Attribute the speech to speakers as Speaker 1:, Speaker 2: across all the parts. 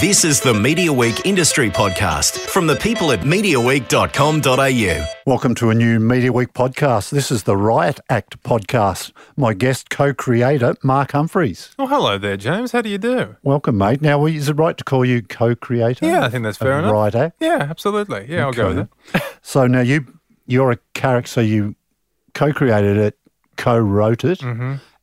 Speaker 1: This is the Media Week Industry Podcast from the people at MediaWeek.com.au.
Speaker 2: Welcome to a new Media Week podcast. This is the Riot Act podcast. My guest co creator, Mark Humphries.
Speaker 3: Oh, hello there, James. How do you do?
Speaker 2: Welcome, mate. Now, is it right to call you co creator?
Speaker 3: Yeah, I think that's fair enough.
Speaker 2: Riot Act?
Speaker 3: Yeah, absolutely. Yeah, I'll go with
Speaker 2: Okay. So now you, you're a character, so you co created it, co wrote it,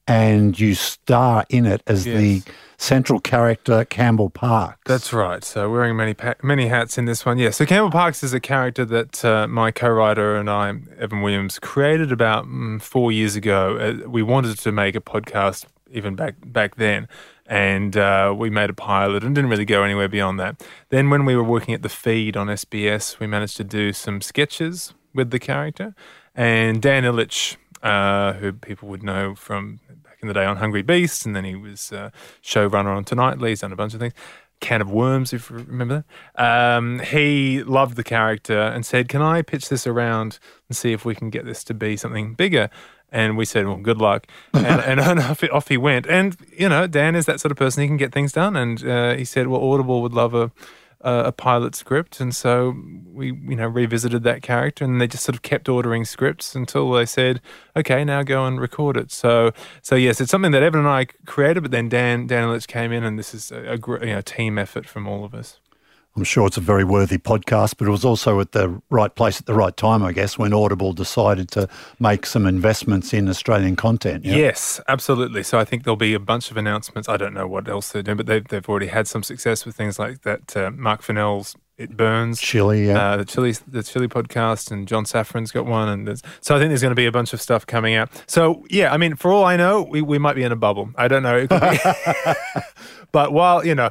Speaker 2: and you star in it as the
Speaker 3: Mm-hmm. Yes.
Speaker 2: Central character, Campbell Parks.
Speaker 3: That's right. So wearing many pa- many hats in this one. Yeah. So Campbell Parks is a character that uh, my co-writer and I, Evan Williams, created about mm, four years ago. Uh, we wanted to make a podcast even back back then, and uh, we made a pilot and didn't really go anywhere beyond that. Then when we were working at the feed on SBS, we managed to do some sketches with the character, and Dan Ilic, uh, who people would know from in the day on Hungry Beasts, and then he was uh, showrunner on Tonightly. He's done a bunch of things. Can of Worms, if you remember that. Um, he loved the character and said, Can I pitch this around and see if we can get this to be something bigger? And we said, Well, good luck. And, and off, off he went. And, you know, Dan is that sort of person, he can get things done. And uh, he said, Well, Audible would love a, a, pilot script. And so we, you know, revisited that character and they just sort of kept ordering scripts until they said, Okay, now go and record it. So, so yes, it's something that Evan and I created, but then Dan, Dan Ilic came in and this is a, a you know, team effort from all of us.
Speaker 2: I'm sure it's a very worthy podcast, but it was also at the right place at the right time, I guess, when Audible decided to make some investments in Australian content. yeah?
Speaker 3: Yes, absolutely. So I think there'll be a bunch of announcements. I don't know what else they're doing, but they've, they've already had some success with things like that. Uh, Mark Fennell's It Burns.
Speaker 2: Chile, yeah.
Speaker 3: Uh, the Chili, the Chili podcast, and John Safran's got one, and there's, so I think there's going to be a bunch of stuff coming out. So yeah, I mean, for all I know, we, we might be in a bubble. I don't know, It could be- but while you know,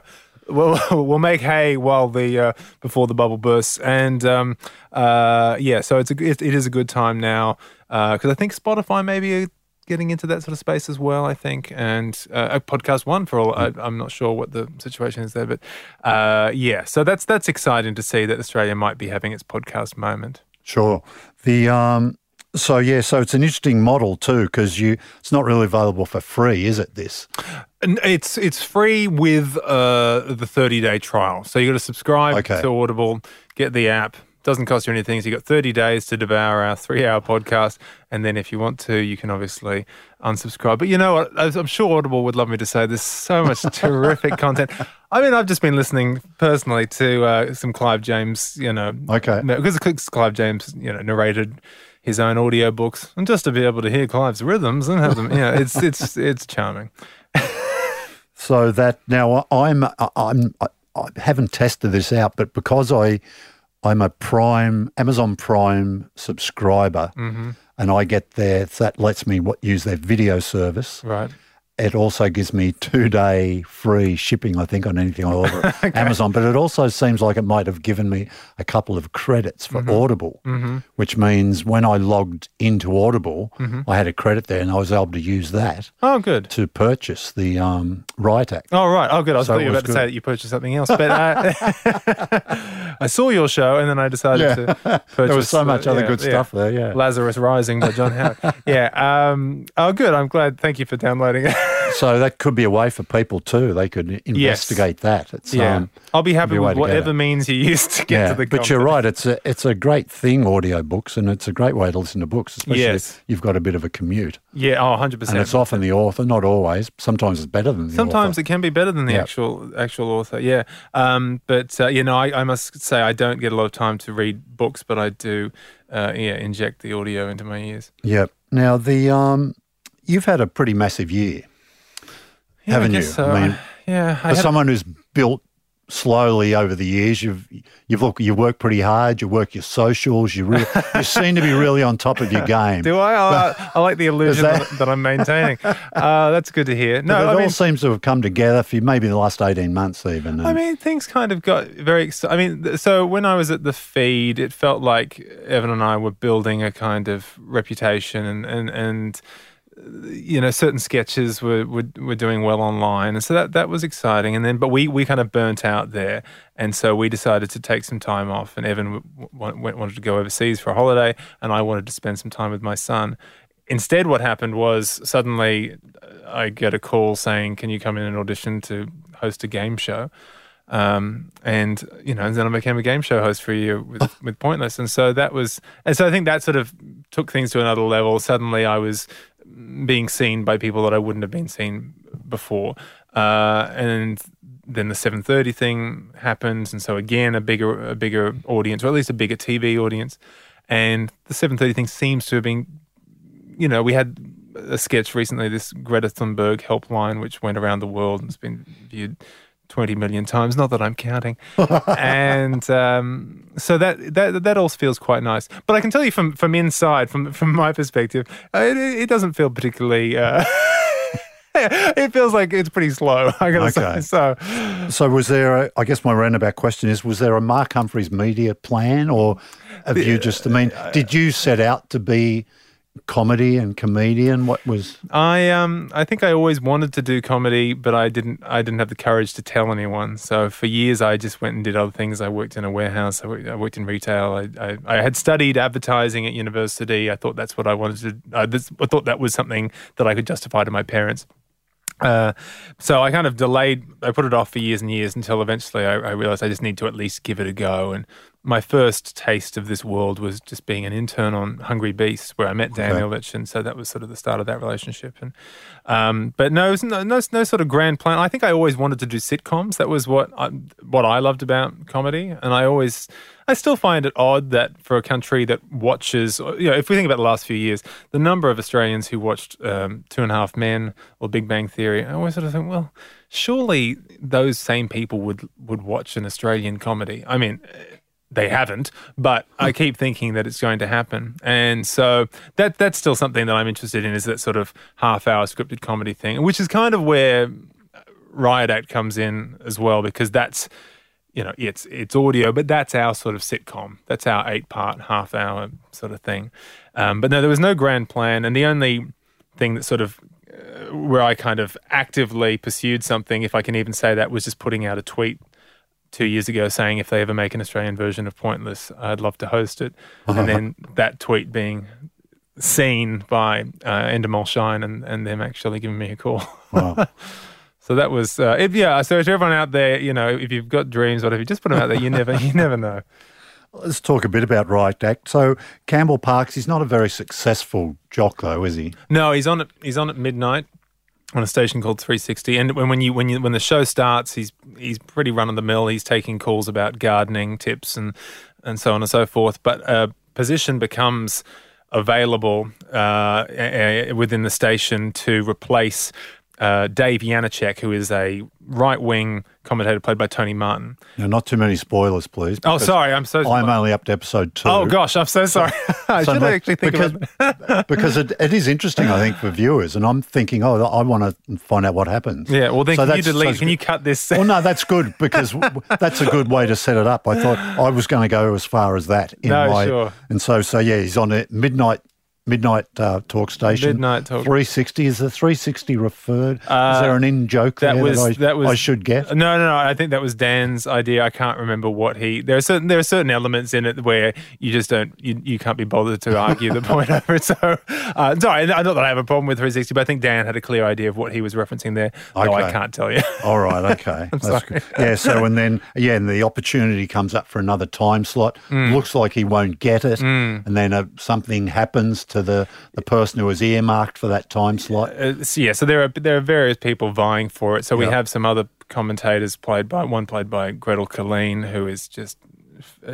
Speaker 3: we'll we'll make hay while the uh, before the bubble bursts, and um, uh, yeah, so it's a it, it is a good time now because I think Spotify maybe. Are, Getting into that sort of space as well, I think, and uh, a podcast one for all. I, I'm not sure what the situation is there, but uh, yeah. So that's that's exciting to see that Australia might be having its podcast moment.
Speaker 2: Sure. The um, so yeah, so it's an interesting model too because you it's not really available for free, is it? This
Speaker 3: And It's it's free with uh, the 30 day trial. So you got to subscribe
Speaker 2: Okay.
Speaker 3: to Audible, get the app. Doesn't cost you anything. So you've got 30 days to devour our three hour podcast. And then if you want to, you can obviously unsubscribe. But you know what? I- I'm sure Audible would love me to say there's so much terrific content. I mean, I've just been listening personally to uh, some Clive James, you know,
Speaker 2: Okay.
Speaker 3: because Clive James, you know, narrated his own audio books, and just to be able to hear Clive's rhythms and have them, you know, it's it's it's charming.
Speaker 2: so that now I'm I'm I, I haven't tested this out, but because I I'm a Prime Amazon Prime subscriber,
Speaker 3: Mm-hmm.
Speaker 2: and I get their that lets me what, use their video service.
Speaker 3: Right.
Speaker 2: It also gives me two day free shipping, I think, on anything I order at Amazon. But it also seems like it might have given me a couple of credits for Audible, which means when I logged into Audible, I had a credit there and I was able to use that
Speaker 3: Oh, good.
Speaker 2: to purchase the um, Riot Act.
Speaker 3: Oh, right. Oh, good. I was
Speaker 2: So
Speaker 3: thought you were about to say that you purchased something else, but uh, I saw your show and then I decided to purchase.
Speaker 2: There was so much
Speaker 3: uh,
Speaker 2: other
Speaker 3: yeah,
Speaker 2: good
Speaker 3: yeah.
Speaker 2: stuff there, yeah.
Speaker 3: Lazarus Rising by John Howard. yeah. Um, oh, good. I'm glad. Thank you for downloading it.
Speaker 2: So that could be a way for people too. They could investigate that. It's,
Speaker 3: yeah.
Speaker 2: um,
Speaker 3: I'll be happy with whatever means you use to get
Speaker 2: yeah,
Speaker 3: to the.
Speaker 2: Yeah, but you're right. It's a it's a great thing, audiobooks, and it's a great way to listen to books, especially
Speaker 3: Yes.
Speaker 2: if you've got a bit of a commute.
Speaker 3: Yeah. Oh, 100 percent.
Speaker 2: And it's often the author, not always. Sometimes it's better than the
Speaker 3: Sometimes
Speaker 2: author.
Speaker 3: it can be better than the
Speaker 2: Yeah.
Speaker 3: actual actual author. Yeah. Um, but uh, you know, I, I must say I don't get a lot of time to read books, but I do. Uh, yeah, inject the audio into my ears.
Speaker 2: Yep. Now the um, you've had a pretty massive year,
Speaker 3: Yeah,
Speaker 2: haven't
Speaker 3: I
Speaker 2: you?
Speaker 3: So.
Speaker 2: I mean,
Speaker 3: yeah. I
Speaker 2: for someone who's built slowly over the years, you've you've look you work pretty hard. You work your socials. You re- you seem to be really on top of your game.
Speaker 3: do I? I, I like the illusion
Speaker 2: that-
Speaker 3: that, I'm maintaining. Uh, that's good to hear.
Speaker 2: But
Speaker 3: No,
Speaker 2: it
Speaker 3: I
Speaker 2: all seems to have come together for maybe the last eighteen months, even.
Speaker 3: I mean, things kind of got very. Ex- I mean, th- so when I was at the feed, it felt like Evan and I were building a kind of reputation, and and and you know, certain sketches were, were were doing well online, and so that that was exciting. And then, but we we kind of burnt out there, and so we decided to take some time off. And Evan w- w- wanted to go overseas for a holiday, and I wanted to spend some time with my son. Instead, what happened was suddenly uh, I get a call saying, "Can you come in and audition to host a game show?" Um, and you know, and then I became a game show host for a year with, with Pointless, and so that was, and so I think that sort of took things to another level. Suddenly, I was being seen by people that I wouldn't have been seen before, uh, and then the 7:30 thing happens, and so again, a bigger a bigger audience, or at least a bigger TV audience, and the 7:30 thing seems to have been, you know, we had a sketch recently, this Greta Thunberg helpline, which went around the world and has been viewed 20 million times. Not that I'm counting. and um, so that, that that all feels quite nice. But I can tell you from, from inside, from from my perspective, uh, it, it doesn't feel particularly. Uh, it feels like it's pretty slow. I gotta okay. say. So,
Speaker 2: so was there? A, I guess my roundabout question is: Was there a Mark Humphries media plan, or have you just? I mean, did you set out to be? Comedy and comedian? What was
Speaker 3: I? Um, I think I always wanted to do comedy, but I didn't. I didn't have the courage to tell anyone. So for years, I just went and did other things. I worked in a warehouse. I worked, I worked in retail. I, I, I, had studied advertising at university. I thought that's what I wanted to. Uh, this, I thought that was something that I could justify to my parents. Uh, so I kind of delayed. I put it off for years and years until eventually I, I, realized I just need to at least give it a go. And my first taste of this world was just being an intern on Hungry Beast, where I met Dan okay. Ilic, and so that was sort of the start of that relationship. And um, but no, no, no, no sort of grand plan. I think I always wanted to do sitcoms. That was what I, what I loved about comedy, and I always I still find it odd that for a country that watches, you know, if we think about the last few years, the number of Australians who watched um, Two and a Half Men or Big Bang Theory, I always sort of think, well, surely those same people would would watch an Australian comedy. I mean, they haven't, but I keep thinking that it's going to happen, and so that that's still something that I'm interested in is that sort of half hour scripted comedy thing, which is kind of where Riot Act comes in as well because that's you know, it's it's audio, but that's our sort of sitcom. That's our eight part, half hour sort of thing. Um, but no, there was no grand plan, and the only thing that sort of uh, where I kind of actively pursued something, if I can even say that, was just putting out a tweet two years ago saying if they ever make an Australian version of Pointless, I'd love to host it, uh-huh. and then that tweet being seen by uh, Endemol Shine and, and them actually giving me a call. Wow. So that was, uh, if, yeah. So to everyone out there, you know, if you've got dreams, whatever, just put them out there. You never, you never know.
Speaker 2: Let's talk a bit about Riot Act. So Campbell Parks, he's not a very successful jock, though, is he?
Speaker 3: No, he's on at he's on at midnight on a station called 360. And when, when you when you when the show starts, he's he's pretty run of the mill. He's taking calls about gardening tips and and so on and so forth. But a position becomes available uh, within the station to replace uh, Dave Janacek, who is a right wing commentator played by Tony Martin.
Speaker 2: Now, not too many spoilers, please.
Speaker 3: Oh, sorry, I'm so.
Speaker 2: I'm only up to episode two.
Speaker 3: Oh gosh, I'm so sorry. I so should actually think
Speaker 2: because,
Speaker 3: about
Speaker 2: because it, it is interesting, I think, for viewers, and I'm thinking, oh, I want to find out what happens.
Speaker 3: Yeah, well, then so can you delete? So can you cut this?
Speaker 2: well, no, that's good because that's a good way to set it up. I thought I was going to go as far as that in
Speaker 3: no,
Speaker 2: my,
Speaker 3: sure.
Speaker 2: and so so yeah, he's on it midnight Midnight uh, Talk Station.
Speaker 3: Midnight Talk.
Speaker 2: 360. Is the 360 referred? Uh, is there an in joke that was, that, I, that was, I should get?
Speaker 3: No, no, no. I think that was Dan's idea. I can't remember what he. There are certain there are certain elements in it where you just don't you, you can't be bothered to argue the point over it. So uh, sorry, not that I have a problem with 360, but I think Dan had a clear idea of what he was referencing there. Okay. No, I can't tell you.
Speaker 2: All right. Okay. That's. Yeah. So and then yeah, and the opportunity comes up for another time slot. Mm. Looks like he won't get it, mm. and then uh, something happens to the the person who was earmarked for that time slot?
Speaker 3: Uh, so yeah, so there are there are various people vying for it. So we have some other commentators played by one played by Gretel Killeen, who is just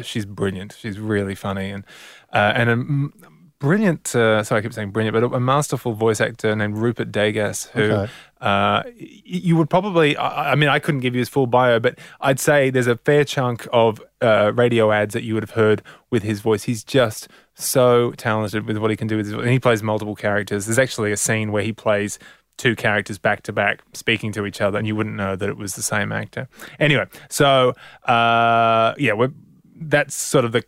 Speaker 3: she's brilliant. She's really funny and uh, and a brilliant. Uh, sorry, I keep saying brilliant, but a, masterful voice actor named Rupert Degas, who okay. uh, you would probably. I, I, mean, I couldn't give you his full bio, but I'd say there's a fair chunk of uh, radio ads that you would have heard with his voice. He's just so talented with what he can do with and he plays multiple characters. There's actually a scene where he plays two characters back to back speaking to each other and you wouldn't know that it was the same actor. Anyway, so uh, yeah, that's sort of the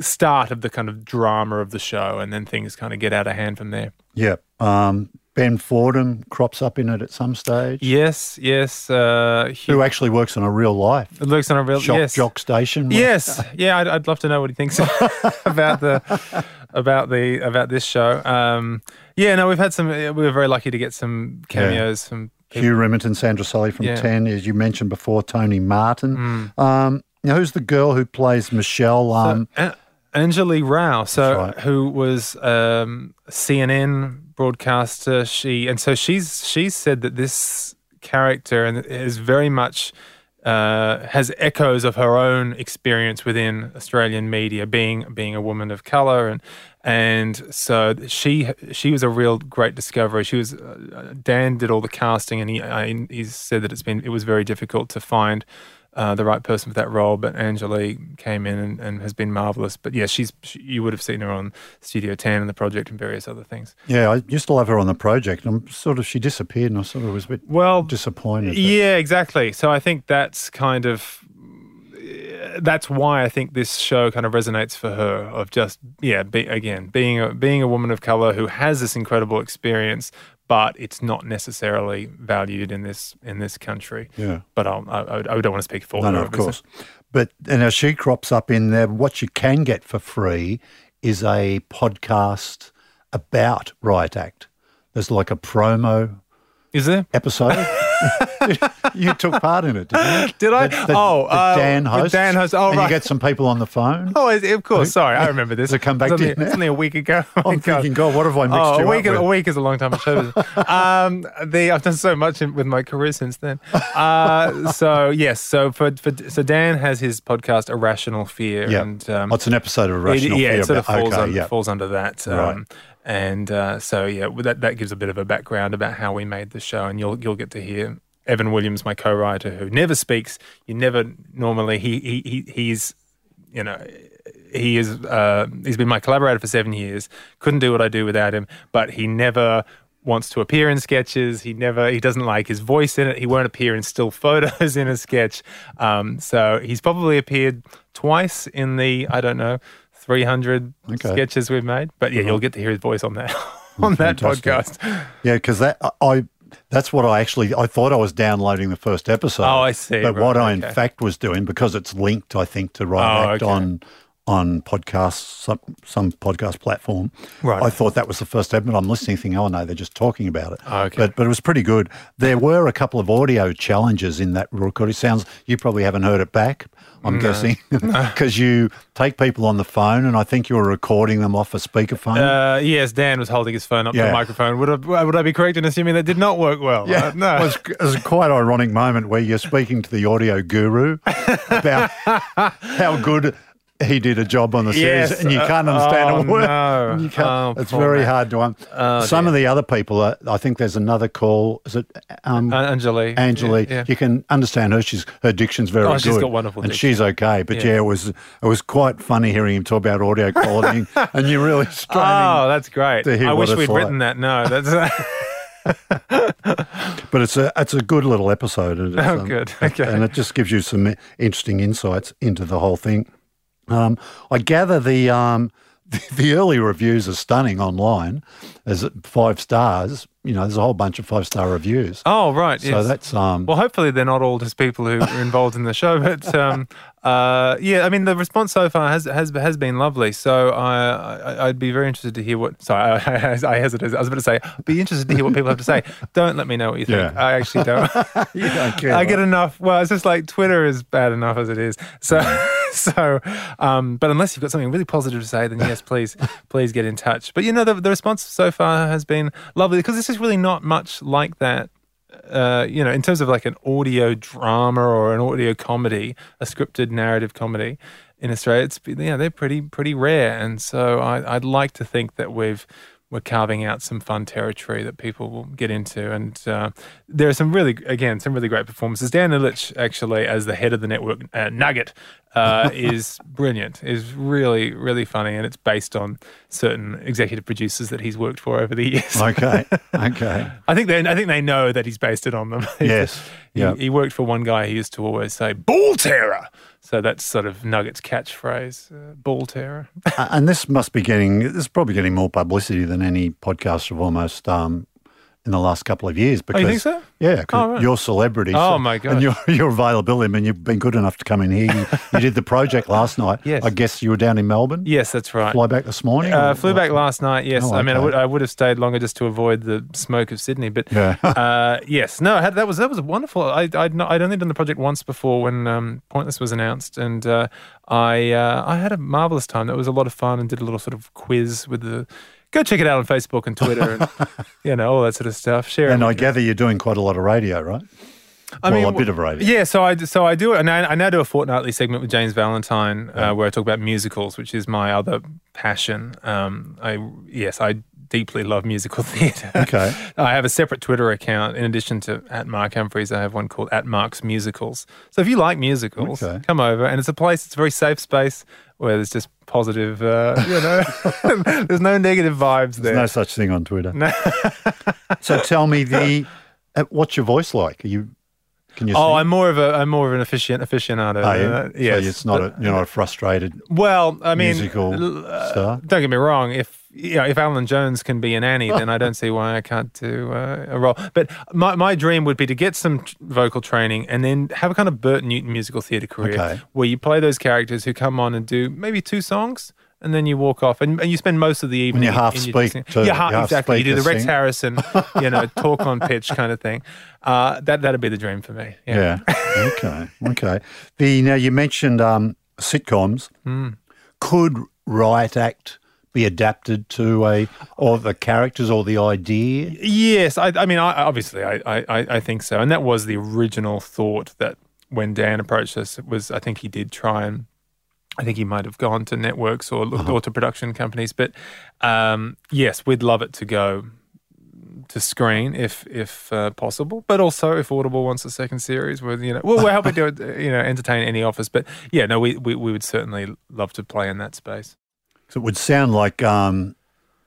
Speaker 3: start of the kind of drama of the show and then things kind of get out of hand from there.
Speaker 2: Yeah. Um, Ben Fordham crops up in it at some stage.
Speaker 3: Yes, yes. Uh,
Speaker 2: Who actually works on a real life?
Speaker 3: It looks on a real
Speaker 2: Shock,
Speaker 3: yes.
Speaker 2: jock station.
Speaker 3: Yes, yeah. I'd, I'd, love to know what he thinks about the about the about this show. Um, yeah, no, we've had some. We were very lucky to get some cameos yeah. from
Speaker 2: Hugh Remington, Sandra Sully from
Speaker 3: Yeah.
Speaker 2: 10, as you mentioned before, Tony Martin. Um, now, who's the girl who plays Michelle? Um,
Speaker 3: A- Anjali Rao, so
Speaker 2: right.
Speaker 3: who was um, CNN broadcaster. She and so she's she's said that this character and is very much uh, has echoes of her own experience within Australian media, being being a woman of color, and and so she she was a real great discovery. She was uh, Dan did all the casting, and he I, he said that it's been it was very difficult to find uh, the right person for that role, but Anjali came in and, and has been marvelous. But yeah, she's she, you would have seen her on Studio Ten and the project and various other things.
Speaker 2: yeah, I used to love her on the project. and I'm sort of, she disappeared and I sort of was a bit
Speaker 3: Well,
Speaker 2: disappointed.
Speaker 3: yeah, exactly. So I think that's kind of that's why I think this show kind of resonates for her of just yeah, be, again being a being a woman of color who has this incredible experience, but it's not necessarily valued in this in this country.
Speaker 2: Yeah.
Speaker 3: But I'll, I, I don't want to speak for
Speaker 2: No,
Speaker 3: her.
Speaker 2: no, of course. But and as she crops up in there, what you can get for free is a podcast about Riot Act. There's like a promo
Speaker 3: Is there?
Speaker 2: episode. You took part in it, didn't you?
Speaker 3: Did I?
Speaker 2: The, the-
Speaker 3: oh,
Speaker 2: the
Speaker 3: uh,
Speaker 2: Dan
Speaker 3: with
Speaker 2: host.
Speaker 3: Dan host. Oh,
Speaker 2: and
Speaker 3: right.
Speaker 2: you get some people on the phone.
Speaker 3: Oh, of course. Sorry, I remember this.
Speaker 2: It come back
Speaker 3: It's
Speaker 2: to you
Speaker 3: only? It's a week ago. Oh,
Speaker 2: I'm
Speaker 3: God.
Speaker 2: thinking, God, what have I mixed
Speaker 3: Oh,
Speaker 2: you
Speaker 3: a week,
Speaker 2: up
Speaker 3: a week is a long time. Um, the I've done so much in, with my career since then. Uh, so yes, so for, for so Dan has his podcast Irrational Fear,
Speaker 2: Yeah.
Speaker 3: and um,
Speaker 2: What's an episode of Irrational
Speaker 3: it, yeah,
Speaker 2: Fear
Speaker 3: it sort of falls,
Speaker 2: okay,
Speaker 3: under,
Speaker 2: yeah.
Speaker 3: falls under that. Um,
Speaker 2: Right.
Speaker 3: And uh, so yeah, that that gives a bit of a background about how we made the show, and you'll you'll get to hear Evan Williams, my co-writer, who never speaks. You never normally he he, he he's you know he is uh, he's been my collaborator for seven years. Couldn't do what I do without him, but he never wants to appear in sketches. He never he doesn't like his voice in it. He won't appear in still photos in a sketch. Um, so he's probably appeared twice in the I don't know. 300
Speaker 2: Okay.
Speaker 3: sketches we've made but yeah you'll get to hear his voice on that on that podcast
Speaker 2: Yeah, because that I- that's what I actually I thought I was downloading the first episode.
Speaker 3: Oh, I see.
Speaker 2: But what
Speaker 3: Right,
Speaker 2: I in fact was doing because it's linked, I think, to Right
Speaker 3: Oh,
Speaker 2: Act
Speaker 3: okay.
Speaker 2: on on podcasts, some some podcast platform.
Speaker 3: Right.
Speaker 2: I thought that was the first episode. I'm listening, thinking, oh no, they're just talking about it.
Speaker 3: Oh, okay.
Speaker 2: But but it was pretty good. There were a couple of audio challenges in that recording. Sounds you probably haven't heard it back. I'm guessing because you take people on the phone, and I think you were recording them off a speakerphone.
Speaker 3: uh, yes Dan was holding his phone up to the microphone would I, would I be correct in assuming that did not work well
Speaker 2: Yeah,
Speaker 3: Uh, no
Speaker 2: it was, it was a quite ironic moment where you're speaking to the audio guru about how good he did a job on the series,
Speaker 3: Yes,
Speaker 2: and you
Speaker 3: uh,
Speaker 2: can't understand
Speaker 3: oh,
Speaker 2: a word.
Speaker 3: no.
Speaker 2: You can't,
Speaker 3: Oh,
Speaker 2: it's very
Speaker 3: man.
Speaker 2: hard to. Um,
Speaker 3: Oh,
Speaker 2: some
Speaker 3: dear.
Speaker 2: of the other people, uh, I think there's another call. Is it um,
Speaker 3: Uh, Anjali
Speaker 2: Anjali?
Speaker 3: yeah, yeah.
Speaker 2: You can understand her. She's her diction's very
Speaker 3: Oh,
Speaker 2: good.
Speaker 3: she's got wonderful
Speaker 2: and
Speaker 3: diction.
Speaker 2: she's okay. But
Speaker 3: Yeah.
Speaker 2: yeah. it was it was quite funny hearing him talk about audio quality, and you're really straining.
Speaker 3: Oh, that's great.
Speaker 2: to hear
Speaker 3: I wish we'd
Speaker 2: like.
Speaker 3: written that. No, that's
Speaker 2: But it's a it's a good little episode.
Speaker 3: Oh, good. Okay.
Speaker 2: And it just gives you some interesting insights into the whole thing. Um, I gather the, um, the the early reviews are stunning online. There's five stars. You know, there's a whole bunch of five star reviews.
Speaker 3: oh right.
Speaker 2: so
Speaker 3: yes.
Speaker 2: that's um,
Speaker 3: Well, hopefully they're not all just people who are involved in the show, but um, uh, yeah, I mean the response so far has has has been lovely. So I, I I'd be very interested to hear what. Sorry, I, I, I hesitated. I was about to say, be interested to hear what people have to say. Don't let me know what you think.
Speaker 2: Yeah.
Speaker 3: I actually don't.
Speaker 2: you don't care.
Speaker 3: I get enough. Well, it's just like Twitter is bad enough as it is. So, so, um, but unless you've got something really positive to say, then yes, please, please get in touch. But you know, the, the response so far has been lovely because this is really not much like that. Uh, you know, in terms of like an audio drama or an audio comedy, a scripted narrative comedy in Australia, it's yeah, they're pretty pretty rare, and so I, I'd like to think that we've we're carving out some fun territory that people will get into. And uh, there are some really, again, some really great performances. Dan Ilic, actually, as the head of the network, uh, Nugget, uh, is brilliant, is really, really funny. And it's based on certain executive producers that he's worked for over the years.
Speaker 2: okay. Okay.
Speaker 3: I think they, I think they know that he's based it on them.
Speaker 2: Yes.
Speaker 3: He,
Speaker 2: Yeah.
Speaker 3: he worked for one guy who used to always say "ball terror," so that's sort of Nugget's catchphrase, uh, "ball terror."
Speaker 2: Uh, and this must be getting this is probably getting more publicity than any podcast of almost um, in the last couple of years. Because,
Speaker 3: Oh, think so?
Speaker 2: Yeah,
Speaker 3: Oh, right.
Speaker 2: your celebrity.
Speaker 3: Oh,
Speaker 2: so-
Speaker 3: my
Speaker 2: god!
Speaker 3: And
Speaker 2: your, your availability. I mean, you've been good enough to come in here. You, you did the project last night.
Speaker 3: Yes.
Speaker 2: I guess you were down in Melbourne.
Speaker 3: Yes, that's right.
Speaker 2: Fly back this morning.
Speaker 3: Uh, flew back last night. Yes,
Speaker 2: Oh,
Speaker 3: I mean I would I would have stayed longer just to avoid the smoke of Sydney. But
Speaker 2: Yeah.
Speaker 3: uh, yes, no, had, that was that was wonderful. I, I'd not, I'd only done the project once before when um, Pointless was announced, and uh, I uh, I had a marvelous time. That was a lot of fun, and did a little sort of quiz with the. Go check it out on Facebook and Twitter, and you know all that sort of stuff. Share it
Speaker 2: And I gather you're doing quite a lot of radio, right?
Speaker 3: I
Speaker 2: well,
Speaker 3: mean,
Speaker 2: a bit of radio.
Speaker 3: Yeah, so I so I do it, and I, now do a fortnightly segment with James Valentine uh, where I talk about musicals, which is my other passion. Um, I yes, I deeply love musical theatre.
Speaker 2: Okay.
Speaker 3: I have a separate Twitter account in addition to at Mark Humphries. I have one called at Mark's Musicals. So if you like musicals,
Speaker 2: Okay.
Speaker 3: come over, and it's a place. It's a very safe space where there's just positive. Uh, you know, there's no negative vibes there.
Speaker 2: There's no such thing on Twitter. No. so tell me the uh, what's your voice like? Are you can you
Speaker 3: Oh,
Speaker 2: sing?
Speaker 3: I'm more of a I'm more of an aficionado. aficionado.
Speaker 2: Are you?
Speaker 3: Uh, yes,
Speaker 2: So it's not a, you're not a frustrated
Speaker 3: Well, I mean,
Speaker 2: musical
Speaker 3: l- uh,
Speaker 2: star.
Speaker 3: don't get me wrong. If you know, if Alan Jones can be an Annie, then I don't see why I can't do uh, a role. But my my dream would be to get some t- vocal training and then have a kind of Bert Newton musical theatre career
Speaker 2: Okay.
Speaker 3: where you play those characters who come on and do maybe two songs. And then you walk off, and, and you spend most of the evening.
Speaker 2: you half
Speaker 3: your
Speaker 2: speak
Speaker 3: Yeah, half,
Speaker 2: You half
Speaker 3: exactly. You do the Rex
Speaker 2: sing.
Speaker 3: Harrison, you know, talk on pitch kind of thing. Uh, that that'd be the dream for me.
Speaker 2: Yeah. okay. Okay. The now you mentioned um, sitcoms.
Speaker 3: Hmm.
Speaker 2: Could Riot Act be adapted to a or the characters or the idea?
Speaker 3: Yes, I, I mean, I, obviously, I, I, I think so, and that was the original thought that when Dan approached us, it was I think he did try and I think he might have gone to networks or looked or to production companies, but um, yes, we'd love it to go to screen if if uh, possible, but also if Audible wants a second series, with you know, well, we're happy to you know entertain any offers, but yeah, no, we, we we would certainly love to play in that space.
Speaker 2: So it would sound like um,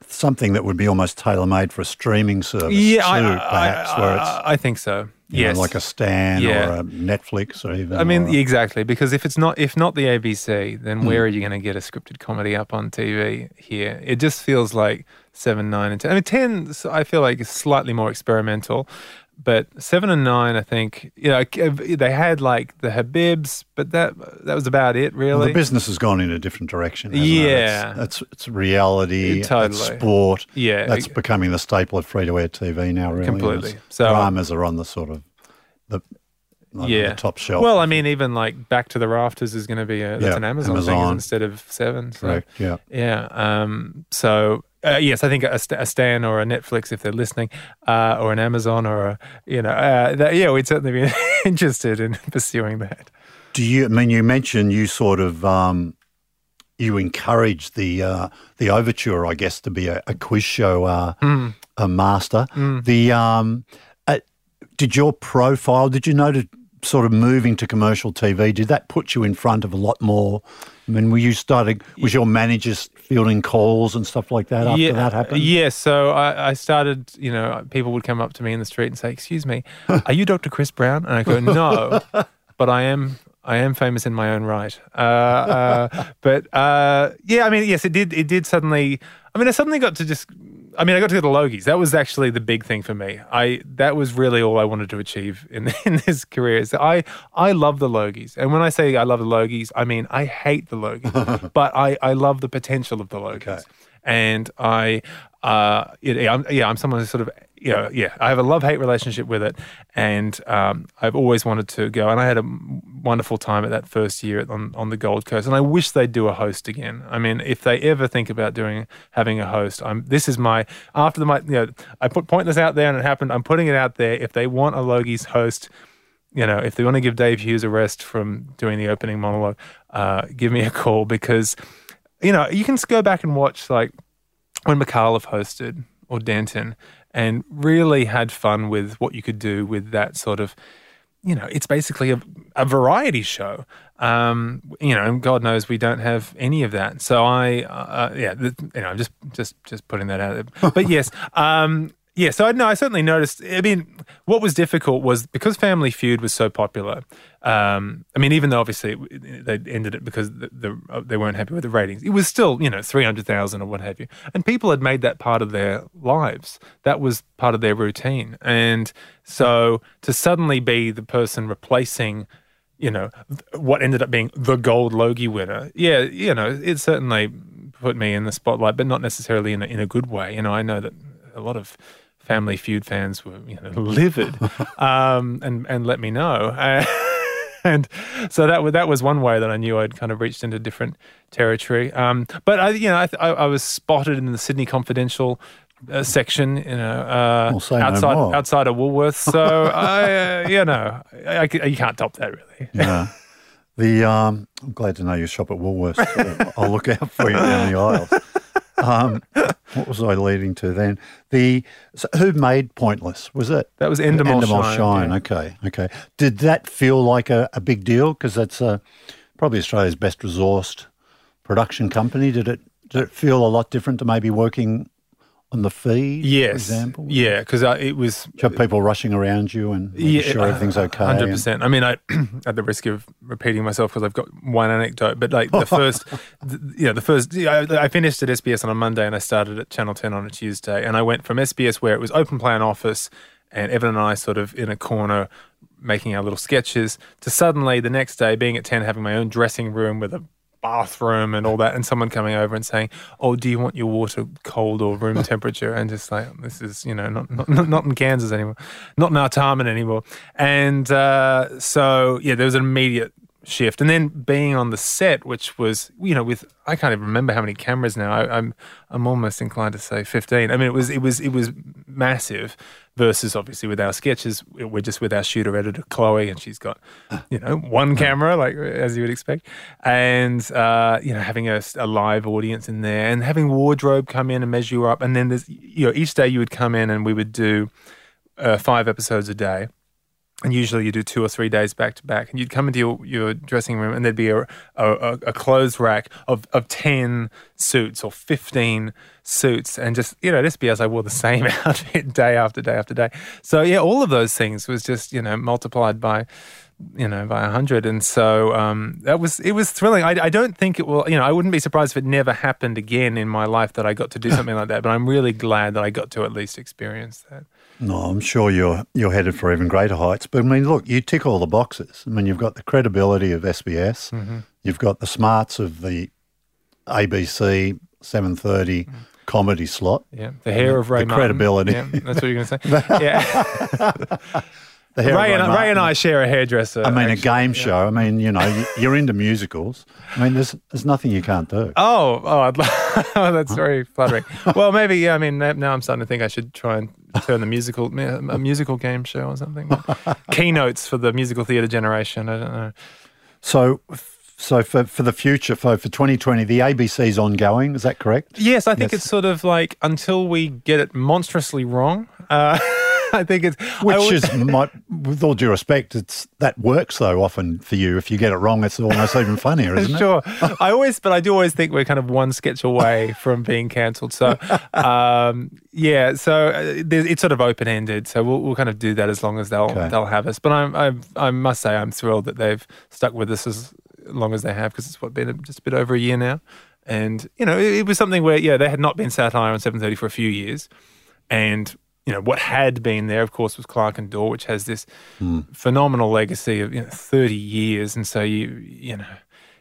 Speaker 2: something that would be almost tailor made for a streaming service
Speaker 3: Yeah,
Speaker 2: too,
Speaker 3: I,
Speaker 2: perhaps,
Speaker 3: I,
Speaker 2: where it's
Speaker 3: I, think so.
Speaker 2: know, like a Stan
Speaker 3: Yeah.
Speaker 2: or a Netflix or even.
Speaker 3: I mean,
Speaker 2: a-
Speaker 3: exactly, because if it's not if not the ABC, then
Speaker 2: Hmm.
Speaker 3: where are you going to get a scripted comedy up on TV here? It just feels like seven, nine, and ten. I mean, ten, I feel like is slightly more experimental, but seven and nine, I think, you know, they had like the Habibs, but that that was about it,
Speaker 2: well,
Speaker 3: really.
Speaker 2: the business has gone in a different direction. hasn't it?
Speaker 3: Yeah.
Speaker 2: it's, it's, it's reality, it's
Speaker 3: Totally.
Speaker 2: sport.
Speaker 3: Yeah,
Speaker 2: that's becoming the staple of free to air TV now. Really,
Speaker 3: Completely. So-
Speaker 2: dramas are on the sort of the, like
Speaker 3: yeah,
Speaker 2: the top shelf.
Speaker 3: Well, I mean, even like Back to the Rafters is going to be a that's
Speaker 2: Yeah,
Speaker 3: an Amazon, thing instead of Seven. So.
Speaker 2: correct. Yeah.
Speaker 3: Yeah. Um, so uh, yes, I think a, a Stan or a Netflix, if they're listening, uh, or an Amazon, or a you know, uh, that, yeah, we'd certainly be interested in pursuing that.
Speaker 2: Do you? I mean, you mentioned you sort of um, you encourage the uh, the overture, I guess, to be a, a quiz show uh,
Speaker 3: Hmm.
Speaker 2: a master. The um, uh, did your profile? Did you know to sort of moving to commercial TV? Did that put you in front of a lot more? I mean, were you starting, Was your managers fielding calls and stuff like that after that happened?
Speaker 3: Yeah, so I, I started, you know, people would come up to me in the street and say, Excuse me, are you Dr. Chris Brown? And I go, No, but I am. I am famous in my own right, uh, uh, but uh, yeah, I mean, yes, it did. It did suddenly. I mean, I suddenly got to just. I mean, I got to go to the Logies. That was actually the big thing for me. I that was really all I wanted to achieve in in this career. Is that I I love the Logies, and when I say I love the Logies, I mean I hate the Logies, but I I love the potential of the Logies
Speaker 2: Okay.
Speaker 3: and I, uh, yeah, I'm, yeah, I'm someone who sort of, you know, yeah, I have a love hate relationship with it, and um, I've always wanted to go, and I had a wonderful time at that first year on on the Gold Coast, and I wish they'd do a host again. I mean, if they ever think about doing having a host, I'm this is my after the my you know I put pointless out there and it happened. I'm putting it out there. If they want a Logies host you know, if they want to give Dave Hughes a rest from doing the opening monologue, uh, give me a call because, you know, you can go back and watch like when Micallef hosted or Denton and really had fun with what you could do with that sort of, you know, it's basically a, a variety show. Um, you know, and God knows we don't have any of that. So I, uh, yeah, th- you know, I'm just just just putting that out there. But yes, um, Yeah, so I know I certainly noticed. I mean, what was difficult was because Family Feud was so popular. Um, I mean, even though obviously they ended it because the, the, uh, they weren't happy with the ratings, it was still you know three hundred thousand or what have you, and people had made that part of their lives. That was part of their routine, and so to suddenly be the person replacing you know, what ended up being the gold Logie winner. Yeah, you know, it certainly put me in the spotlight, but not necessarily in a, in a good way. You know, I know that a lot of Family Feud fans were you know livid, um, and and let me know. and so that that was one way that I knew I'd kind of reached into different territory. Um, but I, you know, I, I, was spotted in the Sydney Confidential uh, section, you know, uh,
Speaker 2: we'll outside
Speaker 3: no outside of Woolworths. So I, uh, you know, I, I, you can't top that really.
Speaker 2: Yeah. The um, I'm glad to know you shop at Woolworths. I'll look out for you down the aisles. Um, what was I leading to then? The so who made Pointless? Was it
Speaker 3: that was Endemol,
Speaker 2: Endemol
Speaker 3: Shine?
Speaker 2: Shine. Yeah. Okay, okay. Did that feel like a, a big deal? Because that's a, probably Australia's best resourced production company. Did it did it feel a lot different to maybe working on the feed,
Speaker 3: yes.
Speaker 2: for example?
Speaker 3: Yeah, because uh, it was.
Speaker 2: People rushing around you and yeah, sure everything's okay.
Speaker 3: Hundred percent. I mean, I at the risk of repeating myself because I've got one anecdote, but like the first, the, you know, the first, I, I, finished at SBS on a Monday and I started at Channel Ten on a Tuesday, and I went from SBS where it was open plan office, and Evan and I sort of in a corner making our little sketches to suddenly the next day being at 10 having my own dressing room with a bathroom and all that, and someone coming over and saying, "Oh, do you want your water cold or room temperature?" And just like this is, you know, not not, not in Kansas anymore, not in Artarmon anymore. And uh, so yeah, there was an immediate shift, and then being on the set, which was you know with I can't even remember how many cameras now. I, I'm I'm almost inclined to say fifteen. I mean, it was it was it was massive versus obviously with our sketches, we're just with our shooter editor Chloe, and she's got you know one camera, like as you would expect, and uh, you know having a, a, live audience in there, and having wardrobe come in and measure you up, and then there's you know each day you would come in and we would do uh, five episodes a day and usually you do two or three days back to back and you'd come into your, your dressing room and there'd be a, a, a clothes rack of, of 10 suits or 15 suits and just you know just because i wore the same outfit day after day after day. So yeah all of those things was just you know multiplied by you know by a hundred. And so um, that was it was thrilling. I, I don't think it will you know i wouldn't be surprised if it never happened again in my life that i got to do something like that but i'm really glad that i got to at least experience that
Speaker 2: no, I'm sure you're you're headed for even greater heights. But I mean, look, you tick all the boxes. I mean, you've got the credibility of SBS, mm-hmm. you've got the smarts of the ABC 7:30 mm. comedy slot.
Speaker 3: Yeah, the hair of Ray.
Speaker 2: The Martin. credibility.
Speaker 3: Yeah, that's what you're going to say. yeah. Ray, and, Ray and I share a hairdresser.
Speaker 2: I mean,
Speaker 3: actually.
Speaker 2: a game show. I mean, you know, you're into musicals. I mean, there's there's nothing you can't do.
Speaker 3: Oh, oh, I'd oh that's very flattering. well, maybe yeah. I mean, now I'm starting to think I should try and turn the musical a musical game show or something. Keynotes for the musical theatre generation. I don't know.
Speaker 2: So. So for, for the future, for, for 2020, the ABC is ongoing. Is that correct?
Speaker 3: Yes, I think yes. it's sort of like until we get it monstrously wrong. Uh, I think it's
Speaker 2: which would, is my, with all due respect, it's that works though often for you. If you get it wrong, it's almost even funnier, isn't
Speaker 3: sure. it? Sure. I always, but I do always think we're kind of one sketch away from being cancelled. So, um, yeah, so uh, it's sort of open ended. So we'll, we'll kind of do that as long as they'll okay. they'll have us. But I'm, i I must say I'm thrilled that they've stuck with us as long as they have because it's what been just a bit over a year now. And you know, it, it was something where yeah, they had not been satire on 7:30 for a few years, and you know, what had been there, of course, was Clarke and Dawe, which has this mm. phenomenal legacy of you know, 30 years. And so you, you know,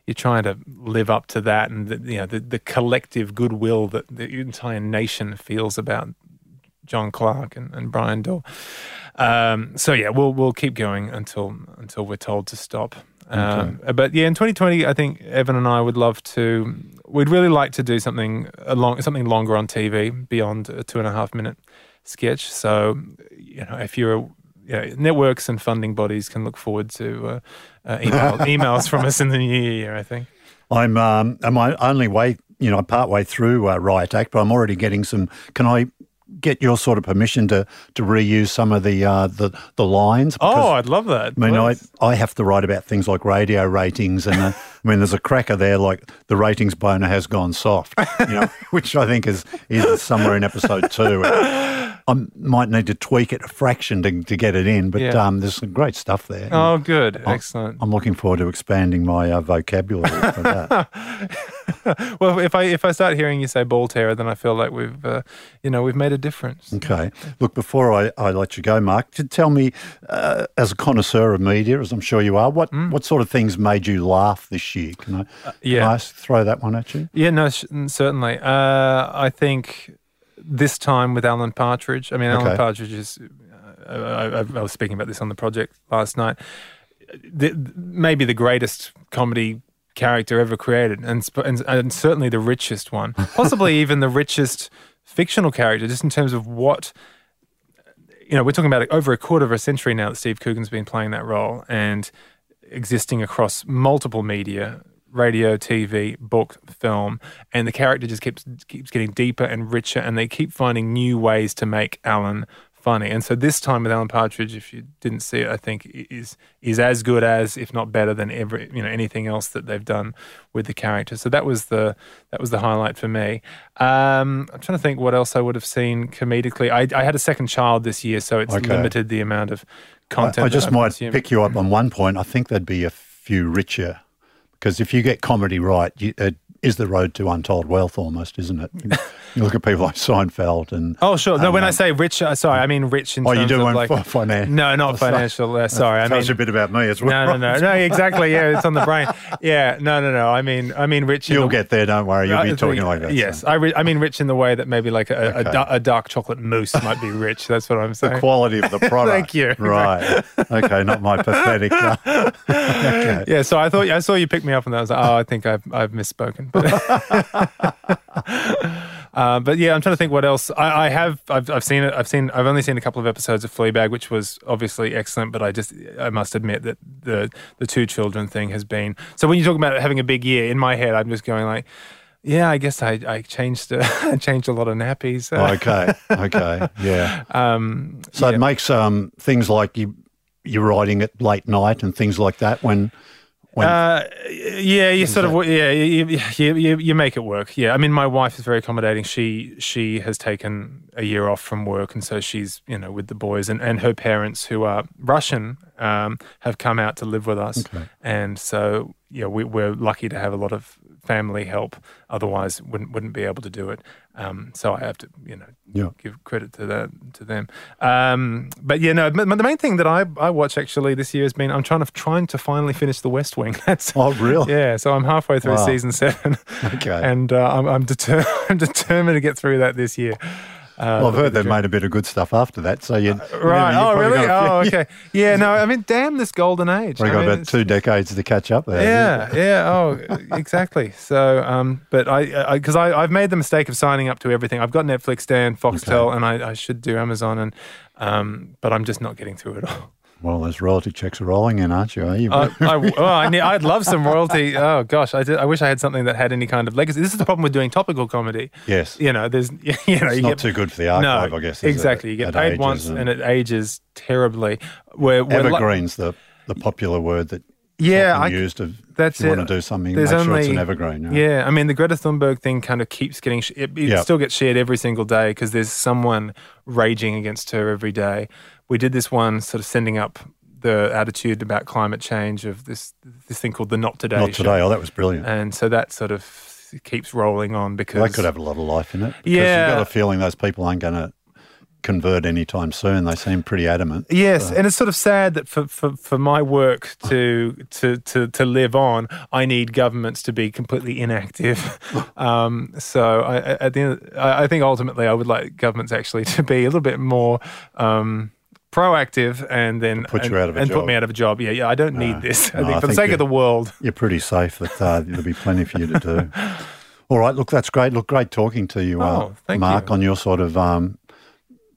Speaker 3: you're trying to live up to that and the, you know, the, the collective goodwill that the entire nation feels about John Clarke and, and Brian Dawe. Um, so yeah, we'll we'll keep going until until we're told to stop. Um, But yeah, in 2020, I think Evan and I would love to. We'd really like to do something along something longer on TV beyond a two and a half minute sketch. So, you know, if you're you know, networks and funding bodies can look forward to uh, uh, email, emails from us in the new year. I think.
Speaker 2: I'm um, am I only way you know part way through uh, Riot Act, but I'm already getting some. Can I get your sort of permission to to reuse some of the uh, the the lines?
Speaker 3: Because, oh, I'd love that.
Speaker 2: I mean, I, I have to write about things like radio ratings, and uh, I mean, there's a cracker there like the ratings boner has gone soft, you know, which I think is is somewhere in episode two. I might need to tweak it a fraction to, to get it in, but
Speaker 3: Yeah.
Speaker 2: um, there's some great stuff there.
Speaker 3: Oh, good, excellent.
Speaker 2: I'm looking forward to expanding my uh, vocabulary for that.
Speaker 3: Well, if I if I start hearing you say ball terror, then I feel like we've uh, you know we've made a difference.
Speaker 2: Okay. Look, before I, I let you go, Mark, to tell me, uh, as a connoisseur of media, as I'm sure you are, what,
Speaker 3: Mm.
Speaker 2: what sort of things made you laugh this year? Can I,
Speaker 3: Uh, yeah.
Speaker 2: can I throw that one at you?
Speaker 3: Yeah, no, sh- certainly. Uh, I think this time with Alan Partridge. I mean, Alan
Speaker 2: Okay.
Speaker 3: Partridge is. Uh, I, I, I was speaking about this on the project last night. The, maybe the greatest comedy character ever created, and, and and certainly the richest one. Possibly even the richest fictional character, just in terms of what. You know, we're talking about over a quarter of a century now that Steve Coogan's been playing that role, and existing across multiple media radio tv book film and the character just keeps keeps getting deeper and richer and they keep finding new ways to make alan funny and so this time with alan partridge if you didn't see it i think i- is is as good as if not better than every you know anything else that they've done with the character so that was the that was the highlight for me um i'm trying to think what else i would have seen comedically i, I had a second child this year so it's
Speaker 2: Okay.
Speaker 3: limited the amount of content
Speaker 2: I
Speaker 3: that
Speaker 2: just might
Speaker 3: consumed.
Speaker 2: pick you up on one point. I think there'd be a few richer because if you get comedy right, you, it is the road to untold wealth almost, isn't it? You, look at people like Seinfeld and.
Speaker 3: Oh, sure. No, when I say rich, uh, sorry, I mean rich in
Speaker 2: Oh,
Speaker 3: terms
Speaker 2: you do
Speaker 3: of like
Speaker 2: for financial.
Speaker 3: no, not financial. Uh, sorry, I
Speaker 2: tells
Speaker 3: mean
Speaker 2: a bit about me as well.
Speaker 3: no, no, no, no. Exactly. Yeah, it's on the brain. Yeah, no, no, no. I mean, I mean rich. in
Speaker 2: You'll
Speaker 3: the,
Speaker 2: get there, don't worry. You'll
Speaker 3: I
Speaker 2: be
Speaker 3: think-
Speaker 2: talking like that.
Speaker 3: Yes,
Speaker 2: so.
Speaker 3: I, re- I mean rich in the way that maybe like a, a,
Speaker 2: Okay.
Speaker 3: da- a dark chocolate mousse might be rich. That's what I'm saying.
Speaker 2: The quality of the product.
Speaker 3: Thank you.
Speaker 2: Right. Okay, not my pathetic. uh, okay.
Speaker 3: Yeah, so I thought I saw you pick me up and. I was like, oh, I think I've I've misspoken. But, uh, but yeah, I'm trying to think what else. I, I have I've I've seen it. I've seen I've only seen a couple of episodes of Fleabag, which was obviously excellent. But I just I must admit that the the two children thing has been. So when you talk about having a big year, in my head, I'm just going like. Yeah, I guess I, I changed uh, I changed a lot of nappies.
Speaker 2: Okay. Okay. Yeah.
Speaker 3: um,
Speaker 2: So
Speaker 3: yeah.
Speaker 2: it makes um, things like you you're writing at late night and things like that when
Speaker 3: Uh, yeah, you sort of yeah, you, you, you, you make it work. Yeah, I mean, my wife is very accommodating. She she has taken a year off from work, and so she's you know with the boys, and, and her parents who are Russian um, have come out to live with us,
Speaker 2: Okay.
Speaker 3: and so yeah, we, we're lucky to have a lot of family help. Otherwise, wouldn't wouldn't be able to do it. Um, so I have to you know
Speaker 2: Yeah.
Speaker 3: give credit to that to them. Um, but yeah, no, but the main thing that I I watch actually this year has been I'm trying to trying to finally finish The West Wing. That's
Speaker 2: Oh, really?
Speaker 3: yeah. So I'm halfway through
Speaker 2: Wow.
Speaker 3: season seven,
Speaker 2: Okay.
Speaker 3: and uh, I'm I'm, deter- I'm determined to get through that this year. Uh,
Speaker 2: well, I've heard they've made a bit of good stuff after that. So you
Speaker 3: Right.
Speaker 2: you
Speaker 3: Oh, really? Oh, okay. Yeah. No. I mean, damn this golden age. I
Speaker 2: got
Speaker 3: mean,
Speaker 2: about two decades to catch up there.
Speaker 3: Yeah, yeah. Oh, exactly. So, um, but I, because I, I've made the mistake of signing up to everything. I've got Netflix, Stan, Foxtel, and I, I should do Amazon, and um, but I'm just not getting through it all.
Speaker 2: Well, those royalty checks are rolling in, aren't you? Are you?
Speaker 3: Uh, I, I, well, I need, I'd love some royalty. Oh gosh, I, did, I wish I had something that had any kind of legacy. This is the problem with doing topical comedy.
Speaker 2: yes.
Speaker 3: You know, there's, you know,
Speaker 2: It's
Speaker 3: you
Speaker 2: not
Speaker 3: get,
Speaker 2: too good for the archive,
Speaker 3: no,
Speaker 2: I guess. is it?
Speaker 3: exactly. You get paid once, and it ages terribly. Where, where
Speaker 2: evergreen's the the popular word that
Speaker 3: yeah, I,
Speaker 2: used of
Speaker 3: that's
Speaker 2: you
Speaker 3: it.
Speaker 2: want to do something,
Speaker 3: There's
Speaker 2: make sure it's an
Speaker 3: only-
Speaker 2: evergreen. Yeah.
Speaker 3: Yeah, I mean the Greta Thunberg thing kind of keeps getting sh- it, it
Speaker 2: Yeah.
Speaker 3: still gets shared every single day because there's someone raging against her every day. We did this one sort of sending up the attitude about climate change of this this thing called the Not Today
Speaker 2: Not
Speaker 3: Show.
Speaker 2: today. Oh, that was brilliant.
Speaker 3: and so that sort of keeps rolling on because
Speaker 2: That could have a lot of life in it. because
Speaker 3: Yeah.
Speaker 2: You've got a feeling those people aren't going to convert anytime soon. They seem pretty adamant.
Speaker 3: Yes, and it's sort of sad that for, for, for my work to, to to to live on, I need governments to be completely inactive. um, so I, at the end, I I think ultimately I would like governments actually to be a little bit more. Um, proactive and then
Speaker 2: Put you
Speaker 3: and,
Speaker 2: out of a
Speaker 3: and put me out of a job yeah yeah i don't need this i
Speaker 2: no,
Speaker 3: think
Speaker 2: I
Speaker 3: for the sake of the world
Speaker 2: You're pretty safe. That uh, there'll be plenty for you to do. All right. Look, that's great. Look, great talking to you, uh,
Speaker 3: Oh,
Speaker 2: Mark,
Speaker 3: you.
Speaker 2: on your sort of um,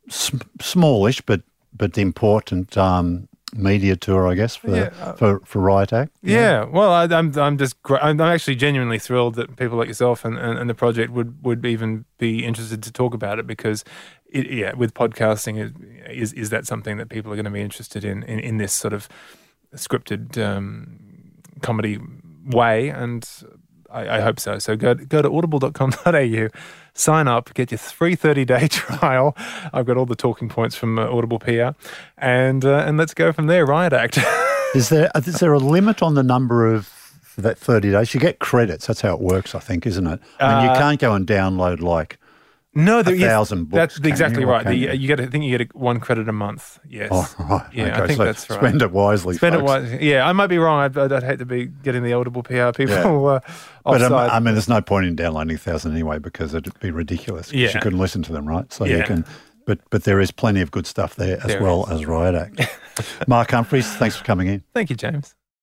Speaker 2: sm- smallish but but important um, media tour, I guess, for
Speaker 3: Yeah, uh,
Speaker 2: for for Riot Act.
Speaker 3: Yeah, well, I, I'm I'm just I'm, I'm actually genuinely thrilled that people like yourself and, and, and the project would, would even be interested to talk about it because, it, yeah, with podcasting is, is is that something that people are going to be interested in in, in this sort of scripted um, comedy way and. I, I hope so. So go go to audible.com.au, sign up, get your free 30 day trial. I've got all the talking points from uh, Audible PR, and uh, and let's go from there. Riot Act.
Speaker 2: is there is there a limit on the number of that 30 days? You get credits. That's how it works, I think, isn't it? I mean, you
Speaker 3: Uh,
Speaker 2: can't go and download like
Speaker 3: No, there
Speaker 2: A
Speaker 3: is-
Speaker 2: thousand books,
Speaker 3: That's
Speaker 2: can
Speaker 3: exactly
Speaker 2: you,
Speaker 3: right. The,
Speaker 2: you?
Speaker 3: you get, I think you get a, one credit a month. Yes.
Speaker 2: Oh, right.
Speaker 3: Yeah,
Speaker 2: okay.
Speaker 3: I think
Speaker 2: so
Speaker 3: that's right.
Speaker 2: Spend it wisely.
Speaker 3: Spend it wisely. Yeah, I might be wrong. I'd, I'd, I'd hate to be getting the audible PR people
Speaker 2: Yeah.
Speaker 3: uh,
Speaker 2: But um. I mean, there's no point in downloading a thousand anyway because it'd be ridiculous.
Speaker 3: Yeah.
Speaker 2: You couldn't listen to them, right? So you can. But but there is plenty of good stuff there as
Speaker 3: There
Speaker 2: well
Speaker 3: is.
Speaker 2: as Riot Act. Mark Humphries, thanks for coming in.
Speaker 3: Thank you, James.